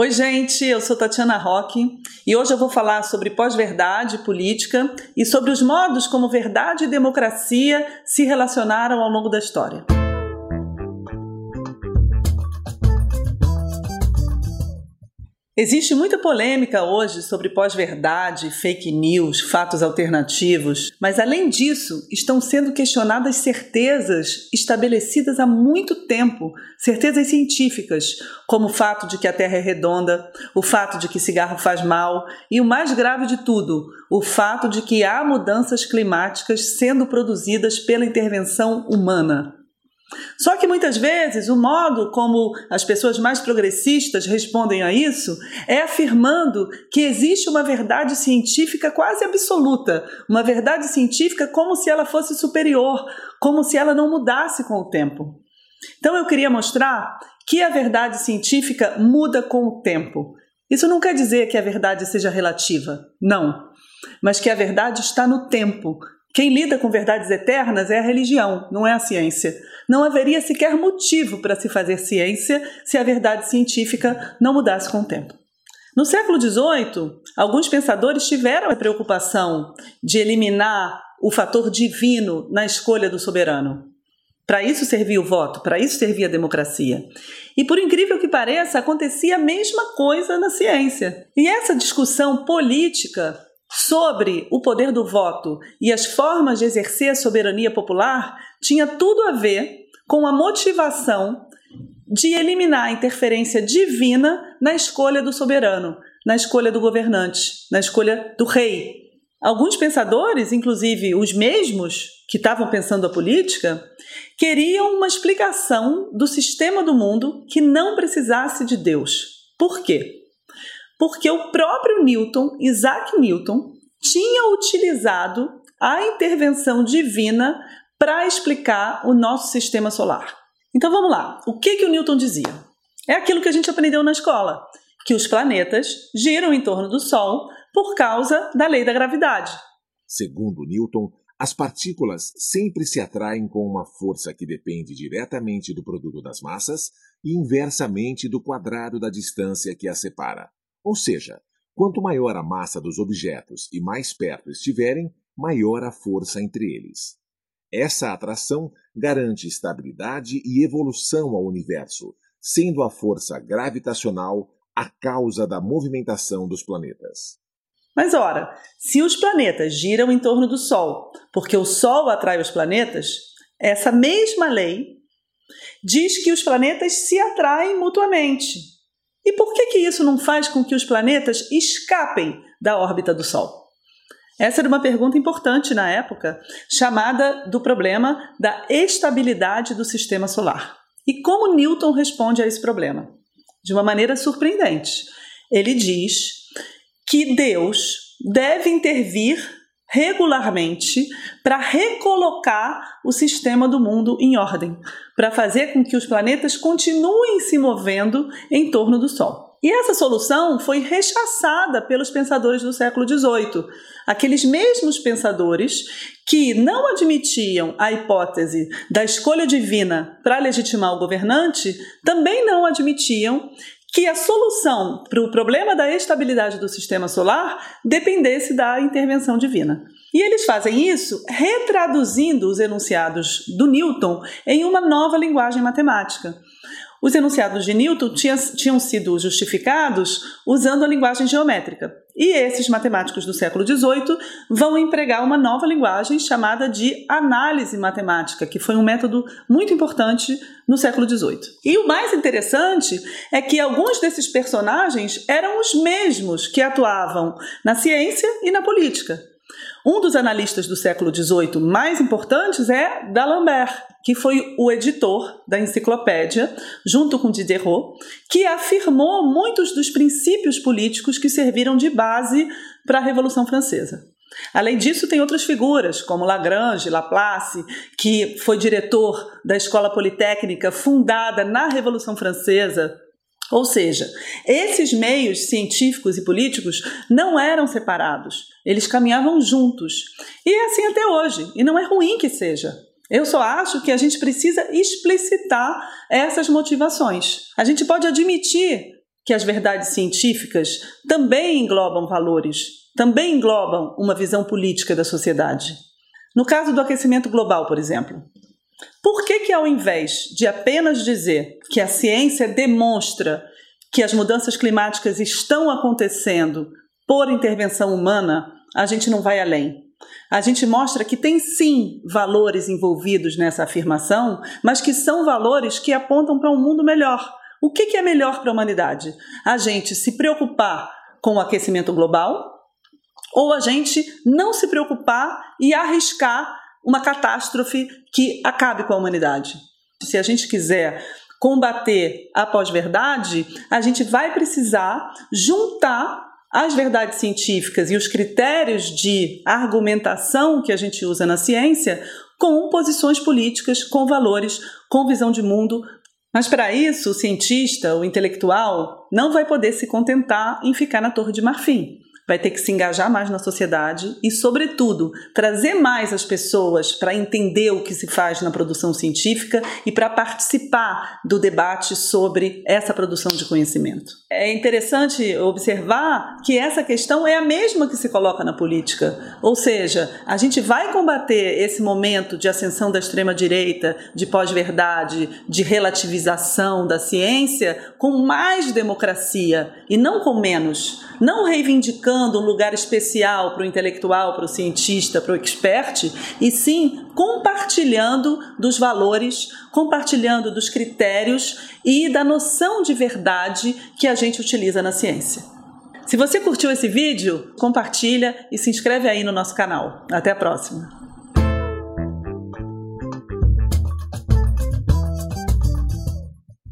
Oi, gente, eu sou Tatiana Roque e hoje eu vou falar sobre pós-verdade política e sobre os modos como verdade e democracia se relacionaram ao longo da história. Existe muita polêmica hoje sobre pós-verdade, fake news, fatos alternativos, mas além disso, estão sendo questionadas certezas estabelecidas há muito tempo, certezas científicas, como o fato de que a Terra é redonda, o fato de que cigarro faz mal e o mais grave de tudo, o fato de que há mudanças climáticas sendo produzidas pela intervenção humana. Só que muitas vezes o modo como as pessoas mais progressistas respondem a isso é afirmando que existe uma verdade científica quase absoluta, uma verdade científica como se ela fosse superior, como se ela não mudasse com o tempo. Então eu queria mostrar que a verdade científica muda com o tempo. Isso não quer dizer que a verdade seja relativa, não, mas que a verdade está no tempo. Quem lida com verdades eternas é a religião, não é a ciência não haveria sequer motivo para se fazer ciência se a verdade científica não mudasse com o tempo. No século XVIII, alguns pensadores tiveram a preocupação de eliminar o fator divino na escolha do soberano. Para isso servia o voto, para isso servia a democracia. E por incrível que pareça, acontecia a mesma coisa na ciência. E essa discussão política sobre o poder do voto e as formas de exercer a soberania popular tinha tudo a ver com a motivação de eliminar a interferência divina na escolha do soberano, na escolha do governante, na escolha do rei. Alguns pensadores, inclusive os mesmos que estavam pensando a política, queriam uma explicação do sistema do mundo que não precisasse de Deus. Por quê? Porque o próprio Newton, Isaac Newton, tinha utilizado a intervenção divina para explicar o nosso sistema solar. Então vamos lá. O que, que o Newton dizia? É aquilo que a gente aprendeu na escola, que os planetas giram em torno do Sol por causa da lei da gravidade. Segundo Newton, as partículas sempre se atraem com uma força que depende diretamente do produto das massas e inversamente do quadrado da distância que as separa. Ou seja, quanto maior a massa dos objetos e mais perto estiverem, maior a força entre eles. Essa atração garante estabilidade e evolução ao universo, sendo a força gravitacional a causa da movimentação dos planetas. Mas ora, se os planetas giram em torno do Sol, porque o Sol atrai os planetas, essa mesma lei diz que os planetas se atraem mutuamente. E por que, que isso não faz com que os planetas escapem da órbita do Sol? Essa era uma pergunta importante na época, chamada do problema da estabilidade do sistema solar. E como Newton responde a esse problema? De uma maneira surpreendente. Ele diz que Deus deve intervir regularmente para recolocar o sistema do mundo em ordem, para fazer com que os planetas continuem se movendo em torno do Sol. E essa solução foi rechaçada pelos pensadores do século XVIII, aqueles mesmos pensadores que não admitiam a hipótese da escolha divina para legitimar o governante, também não admitiam que a solução para o problema da estabilidade do sistema solar dependesse da intervenção divina. E eles fazem isso retraduzindo os enunciados do Newton em uma nova linguagem matemática. Os enunciados de Newton tinham, tinham sido justificados usando a linguagem geométrica. E esses matemáticos do século XVIII vão empregar uma nova linguagem chamada de análise matemática, que foi um método muito importante no século XVIII. E o mais interessante é que alguns desses personagens eram os mesmos que atuavam na ciência e na política. Um dos analistas do século XVIII mais importantes é D'Alembert, que foi o editor da enciclopédia, junto com Diderot, que afirmou muitos dos princípios políticos que serviram de base para a Revolução Francesa. Além disso, tem outras figuras, como Lagrange, Laplace, que foi diretor da Escola Politécnica fundada na Revolução Francesa. Ou seja, esses meios científicos e políticos não eram separados, eles caminhavam juntos. E é assim até hoje, e não é ruim que seja. Eu só acho que a gente precisa explicitar essas motivações. A gente pode admitir que as verdades científicas também englobam valores, também englobam uma visão política da sociedade. No caso do aquecimento global, por exemplo, por que, que ao invés de apenas dizer que a ciência demonstra que as mudanças climáticas estão acontecendo por intervenção humana, a gente não vai além? A gente mostra que tem sim valores envolvidos nessa afirmação, mas que são valores que apontam para um mundo melhor. O que, que é melhor para a humanidade? A gente se preocupar com o aquecimento global ou a gente não se preocupar e arriscar uma catástrofe que acabe com a humanidade. Se a gente quiser combater a pós-verdade, a gente vai precisar juntar as verdades científicas e os critérios de argumentação que a gente usa na ciência com posições políticas, com valores, com visão de mundo. Mas para isso, o cientista, o intelectual, não vai poder se contentar em ficar na Torre de Marfim vai ter que se engajar mais na sociedade e, sobretudo, trazer mais as pessoas para entender o que se faz na produção científica e para participar do debate sobre essa produção de conhecimento. É interessante observar que essa questão é a mesma que se coloca na política, ou seja, a gente vai combater esse momento de ascensão da extrema-direita, de pós-verdade, de relativização da ciência com mais democracia e não com menos, não reivindicando um lugar especial para o intelectual, para o cientista, para o expert, e sim compartilhando dos valores, compartilhando dos critérios e da noção de verdade que a gente utiliza na ciência. Se você curtiu esse vídeo, compartilha e se inscreve aí no nosso canal. Até a próxima!